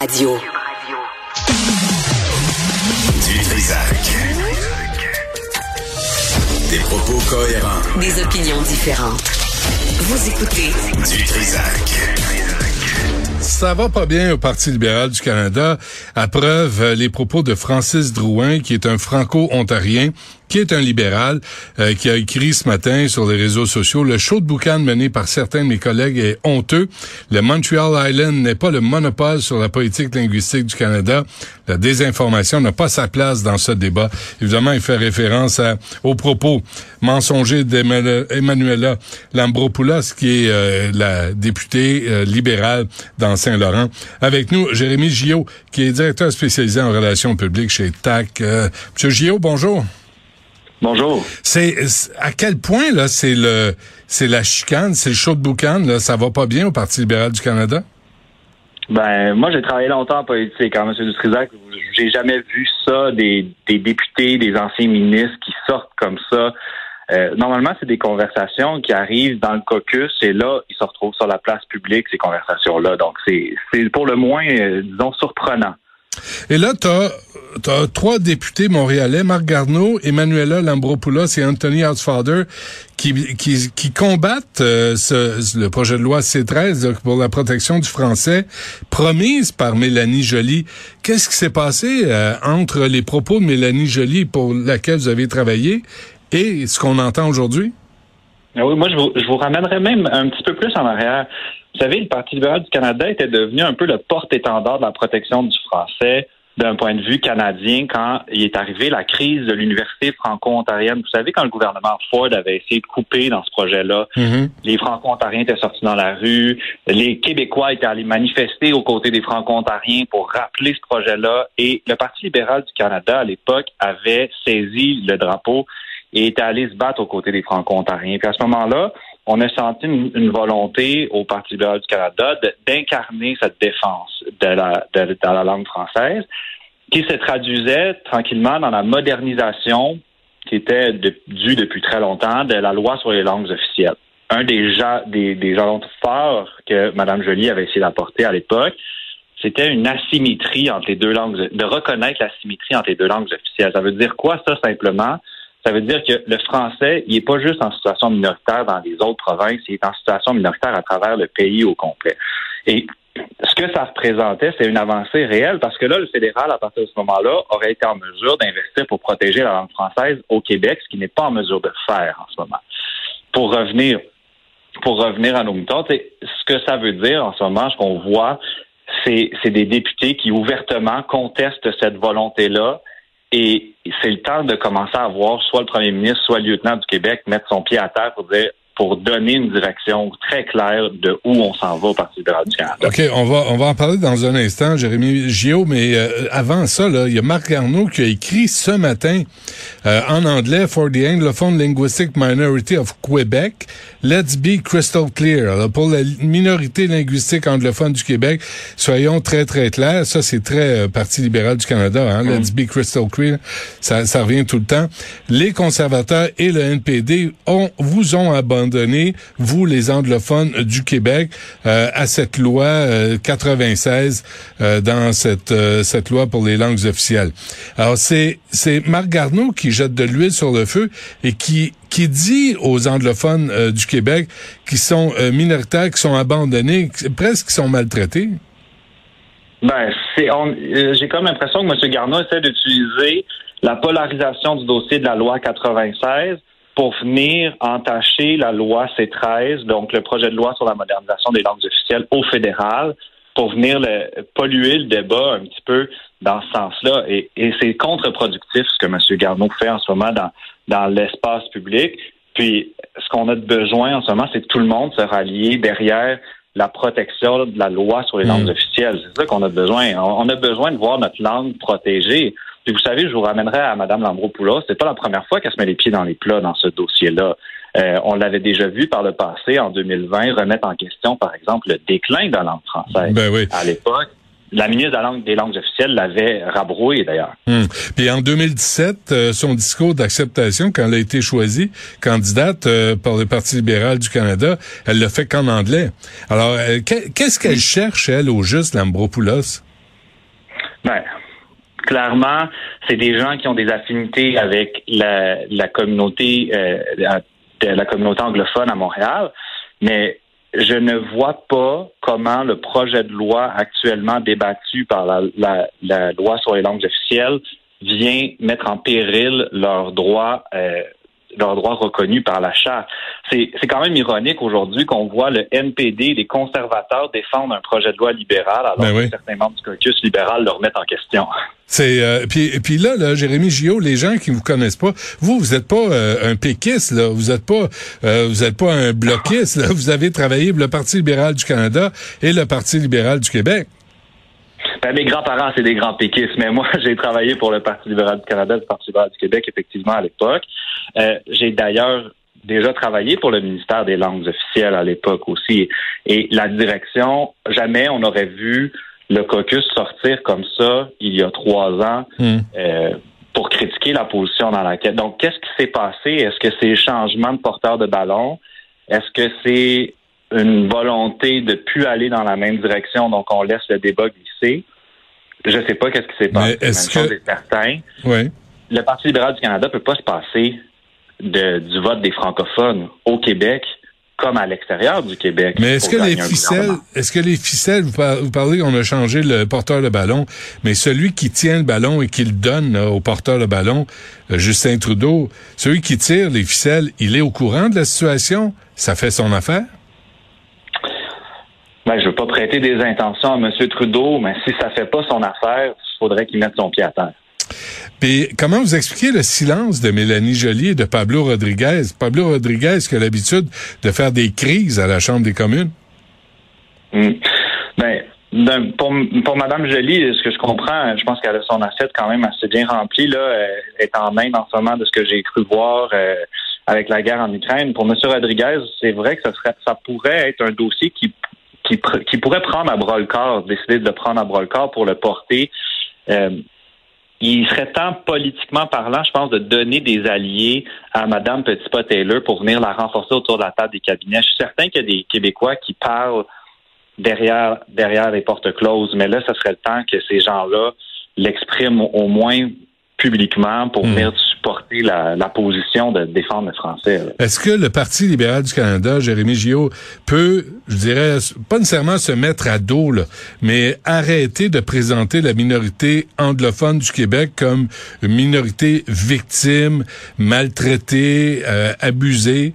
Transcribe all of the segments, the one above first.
Radio. Du Trisac. Des propos cohérents. Des opinions différentes. Vous écoutez Du Trisac. Ça va pas bien au Parti libéral du Canada. À preuve, euh, les propos de Francis Drouin, qui est un franco-ontarien, qui est un libéral, euh, qui a écrit ce matin sur les réseaux sociaux, le show de boucan mené par certains de mes collègues est honteux. Le Montreal Island n'est pas le monopole sur la politique linguistique du Canada. La désinformation n'a pas sa place dans ce débat. Évidemment, il fait référence à, aux propos mensongers d'Emmanuela Lambropoulos, qui est euh, la députée euh, libérale dans Saint-Laurent. Avec nous, Jérémy Gillot, qui est directeur spécialisé en relations publiques chez TAC. Monsieur Gillot, bonjour. Bonjour. C'est à quel point là c'est le c'est la chicane, c'est le show de boucan là, ça va pas bien au Parti libéral du Canada? Ben moi j'ai travaillé longtemps en politique, hein, M. Dutrisac. J'ai jamais vu ça des, des députés, des anciens ministres qui sortent comme ça. Euh, normalement, c'est des conversations qui arrivent dans le caucus et là, ils se retrouvent sur la place publique, ces conversations-là. Donc, c'est pour le moins, euh, disons, surprenant. Et là, tu as, trois députés montréalais, Marc Garneau, Emmanuela Lambropoulos et Anthony Housefather, qui, qui, qui combattent euh, ce, le projet de loi C-13 pour la protection du français, promise par Mélanie Joly. Qu'est-ce qui s'est passé euh, entre les propos de Mélanie Joly pour laquelle vous avez travaillé et ce qu'on entend aujourd'hui? Ah oui, moi, je vous, je vous ramènerais même un petit peu plus en arrière. Vous savez, le Parti libéral du Canada était devenu un peu le porte-étendard de la protection du français d'un point de vue canadien quand il est arrivé la crise de l'université franco-ontarienne. Vous savez, quand le gouvernement Ford avait essayé de couper dans ce projet-là, mm-hmm. les franco-ontariens étaient sortis dans la rue, les Québécois étaient allés manifester aux côtés des franco-ontariens pour rappeler ce projet-là, et le Parti libéral du Canada, à l'époque, avait saisi le drapeau et était allé se battre aux côtés des franco-ontariens. Puis à ce moment-là, on a senti une, volonté au Parti libéral du Canada d'incarner cette défense de la, langue française qui se traduisait tranquillement dans la modernisation qui était due depuis très longtemps de la loi sur les langues officielles. Un des jalons forts que Mme Joly avait essayé d'apporter à l'époque, c'était une asymétrie entre les deux langues, de reconnaître l'asymétrie entre les deux langues officielles. Ça veut dire quoi, ça, simplement? Ça veut dire que le français, il n'est pas juste en situation minoritaire dans les autres provinces, il est en situation minoritaire à travers le pays au complet. Et ce que ça représentait, c'est une avancée réelle parce que là, le fédéral, à partir de ce moment-là, aurait été en mesure d'investir pour protéger la langue française au Québec, ce qui n'est pas en mesure de faire en ce moment. Pour revenir, pour revenir à nos moutons, ce que ça veut dire en ce moment, ce qu'on voit, c'est des députés qui ouvertement contestent cette volonté-là et c'est le temps de commencer à voir soit le premier ministre, soit le lieutenant du Québec mettre son pied à terre pour dire pour donner une direction très claire de où on s'en va au Parti libéral du Canada. OK, on va, on va en parler dans un instant, Jérémy Gio, mais euh, avant ça, là, il y a Marc Garneau qui a écrit ce matin euh, en anglais for the Anglophone Linguistic Minority of Quebec, Let's be crystal clear. Alors, pour la minorité linguistique anglophone du Québec, soyons très, très clairs. Ça, c'est très euh, Parti libéral du Canada. Hein? Let's be crystal clear. Ça, ça revient tout le temps. Les conservateurs et le NPD ont, vous ont abandonné vous, les anglophones du Québec, euh, à cette loi 96 euh, euh, dans cette cette loi pour les langues officielles. Alors c'est c'est Marc Garneau qui jette de l'huile sur le feu et qui qui dit aux anglophones du Québec qui sont minoritaires, qui sont abandonnés, presque qui sont maltraités. Ben, c'est, j'ai comme l'impression que M. Garneau essaie d'utiliser la polarisation du dossier de la loi 96 pour venir entacher la loi C13, donc le projet de loi sur la modernisation des langues officielles au fédéral, pour venir le, polluer le débat un petit peu dans ce sens-là. Et, c'est contre-productif ce que M. Garneau fait en ce moment dans, dans l'espace public. Puis, ce qu'on a de besoin en ce moment, c'est que tout le monde se rallie derrière la protection de la loi sur les langues mm. officielles. C'est ça qu'on a besoin. On a besoin de voir notre langue protégée. Puis vous savez, je vous ramènerai à Mme Lambropoulos. C'est pas la première fois qu'elle se met les pieds dans les plats dans ce dossier-là. Euh, on l'avait déjà vu par le passé, en 2020, remettre en question, par exemple, le déclin de la langue française. Ben oui. À l'époque, la ministre de la langue, des langues officielles l'avait rabroué d'ailleurs. Hum. Puis en 2017, euh, son discours d'acceptation, quand elle a été choisie candidate euh, par le Parti libéral du Canada, elle l'a fait qu'en anglais. Alors, qu'est-ce qu'elle cherche, elle, au juste, Lambropoulos? Ben, clairement, c'est des gens qui ont des affinités avec la, communauté, euh, la, la communauté anglophone à Montréal, mais je ne vois pas comment le projet de loi actuellement débattu par la, la, la loi sur les langues officielles vient mettre en péril leurs droits euh, leurs droits reconnus par la charte. C'est, c'est quand même ironique aujourd'hui qu'on voit le NPD, les conservateurs, défendre un projet de loi libéral alors Ben oui. que certains membres du caucus libéral le remettent en question. C'est euh, puis puis là, là, Jérémy Gillot, les gens qui vous connaissent pas, vous vous êtes pas euh, un péquiste là, vous êtes pas euh, vous êtes pas un bloquiste là, vous avez travaillé pour le Parti libéral du Canada et le Parti libéral du Québec. Ben, mes grands-parents, c'est des grands péquistes, mais moi, j'ai travaillé pour le Parti libéral du Canada, le Parti libéral du Québec, effectivement, à l'époque. Euh, j'ai d'ailleurs déjà travaillé pour le ministère des langues officielles à l'époque aussi. Et la direction, jamais on aurait vu le caucus sortir comme ça il y a trois ans Hmm. euh, pour critiquer la position dans laquelle. Donc, qu'est-ce qui s'est passé? Est-ce que c'est changement de porteur de ballon? Est-ce que c'est une volonté de plus aller dans la même direction, donc on laisse le débat glisser? Je sais pas qu'est-ce qui s'est Mais passé. est-ce Même chose que- est certain. Oui. Le Parti libéral du Canada peut pas se passer de, du vote des francophones au Québec comme à l'extérieur du Québec. Mais est-ce que les ficelles, est-ce que les ficelles, vous, par- vous parlez, on a changé le porteur de ballon, mais celui qui tient le ballon et qui le donne là, au porteur de ballon, euh, Justin Trudeau, celui qui tire les ficelles, il est au courant de la situation? Ça fait son affaire? Ben, je veux pas prêter des intentions à M. Trudeau, mais si ça fait pas son affaire, il faudrait qu'il mette son pied à terre. Puis comment vous expliquez le silence de Mélanie Joly et de Pablo Rodriguez? Pablo Rodriguez qui a l'habitude de faire des crises à la Chambre des communes. Hmm. Ben, pour, Mme Joly, ce que je comprends, je pense qu'elle a son assiette quand même assez bien remplie. Là, elle est en en ce moment de ce que j'ai cru voir euh, avec la guerre en Ukraine. Pour M. Rodriguez, c'est vrai que ça, serait, ça pourrait être un dossier qui pourrait prendre à bras le corps, décider de le prendre à bras le corps pour le porter. Euh, il serait temps, politiquement parlant, je pense, de donner des alliés à Mme Petitpas-Taylor pour venir la renforcer autour de la table des cabinets. Je suis certain qu'il y a des Québécois qui parlent derrière, derrière les portes closes, mais là, ce serait le temps que ces gens-là l'expriment au moins publiquement pour Hmm. venir supporter la, la position de défendre le français. Est-ce que le Parti libéral du Canada, Jérémy Gillot, peut, je dirais, pas nécessairement se mettre à dos, là, mais arrêter de présenter la minorité anglophone du Québec comme une minorité victime, maltraitée, euh, abusée?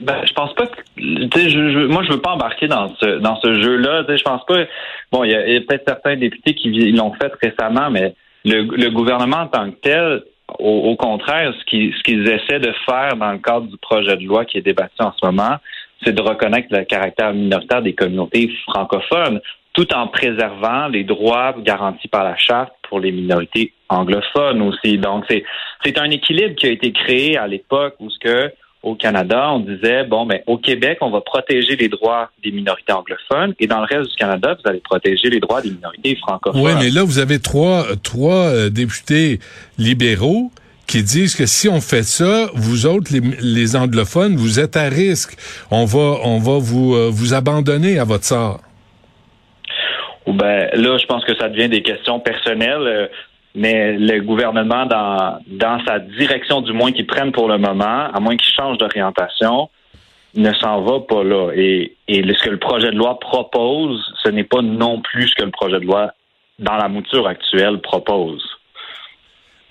Ben, je pense pas que. Je, je- moi, je veux pas embarquer dans ce dans ce jeu-là. Je pense pas. Bon, il y a, peut-être certains députés qui l'ont fait récemment, mais le, le gouvernement en tant que tel, au, au contraire, ce qu'ils ce qu'ils essaient de faire dans le cadre du projet de loi qui est débattu en ce moment, c'est de reconnaître le caractère minoritaire des communautés francophones, tout en préservant les droits garantis par la charte pour les minorités anglophones aussi. Donc, c'est c'est un équilibre qui a été créé à l'époque où ce que au Canada, on disait bon ben au Québec, on va protéger les droits des minorités anglophones et dans le reste du Canada, vous allez protéger les droits des minorités francophones. Oui, mais là, vous avez trois, trois euh, députés libéraux qui disent que si on fait ça, vous autres, les, les anglophones, vous êtes à risque. On va, on va vous, euh, vous abandonner à votre sort. Ben là, je pense que ça devient des questions personnelles. Mais le gouvernement, dans, dans sa direction du moins qu'il prenne pour le moment, à moins qu'il change d'orientation, ne s'en va pas là. Et, et ce que le projet de loi propose, ce n'est pas non plus ce que le projet de loi, dans la mouture actuelle, propose.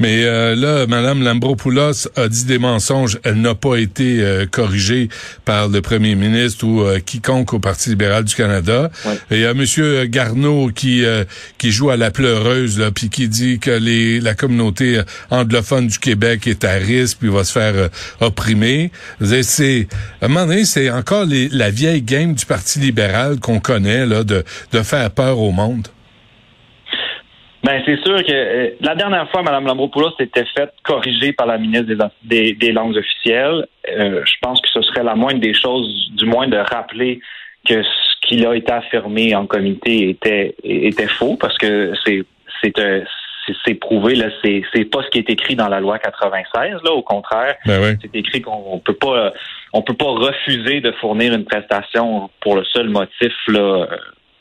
Mais euh, là, Mme Lambropoulos a dit des mensonges. Elle n'a pas été euh, corrigée par le premier ministre ou euh, quiconque au Parti libéral du Canada. Et il y a M. Garneau qui euh, qui joue à la pleureuse, là, puis qui dit que les la communauté anglophone du Québec est à risque, puis va se faire euh, opprimer. C'est à un moment donné, c'est encore les- la vieille game du Parti libéral qu'on connaît là, de de faire peur au monde. Ben, c'est sûr que euh, la dernière fois, Mme Lambropoulos s'était faite corriger par la ministre des, des, des langues officielles. Euh, je pense que ce serait la moindre des choses, du moins de rappeler que ce qui a été affirmé en comité était était faux, parce que c'est c'est euh, prouvé là, c'est c'est pas ce qui est écrit dans la loi 96 là. Au contraire, Ben oui. c'est écrit qu'on peut pas on peut pas refuser de fournir une prestation pour le seul motif là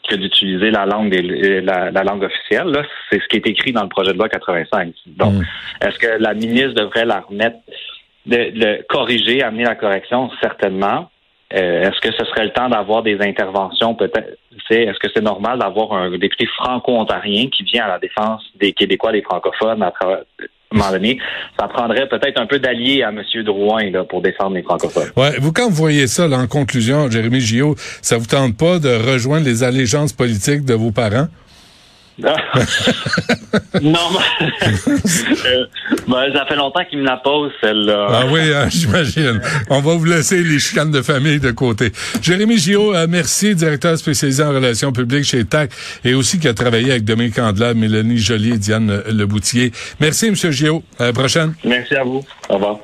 que d'utiliser la langue des, la, langue officielle. C'est ce qui est écrit dans le projet de loi 85. Donc, mm. est-ce que la ministre devrait la remettre, de, le corriger, amener la correction? Certainement. Euh, est-ce que ce serait le temps d'avoir des interventions peut-être Est-ce que c'est normal d'avoir un député franco-ontarien qui vient à la défense des Québécois, des francophones à travers à ça prendrait peut-être un peu d'alliés à M. Drouin là, pour défendre les francophones. Ouais, vous, quand vous voyez ça, là, en conclusion, Jérémy Gillot, ça vous tente pas de rejoindre les allégeances politiques de vos parents? Non, euh, ben, ça fait longtemps qu'il me la pose, celle-là. Ah oui, hein, j'imagine. On va vous laisser les chicanes de famille de côté. Jérémy Gillot, euh, merci, directeur spécialisé en relations publiques chez TAC et aussi qui a travaillé avec Dominique Andelade, Mélanie Joly et Diane Leboutier. Merci, M. Gillot. À la prochaine. Merci à vous. Au revoir.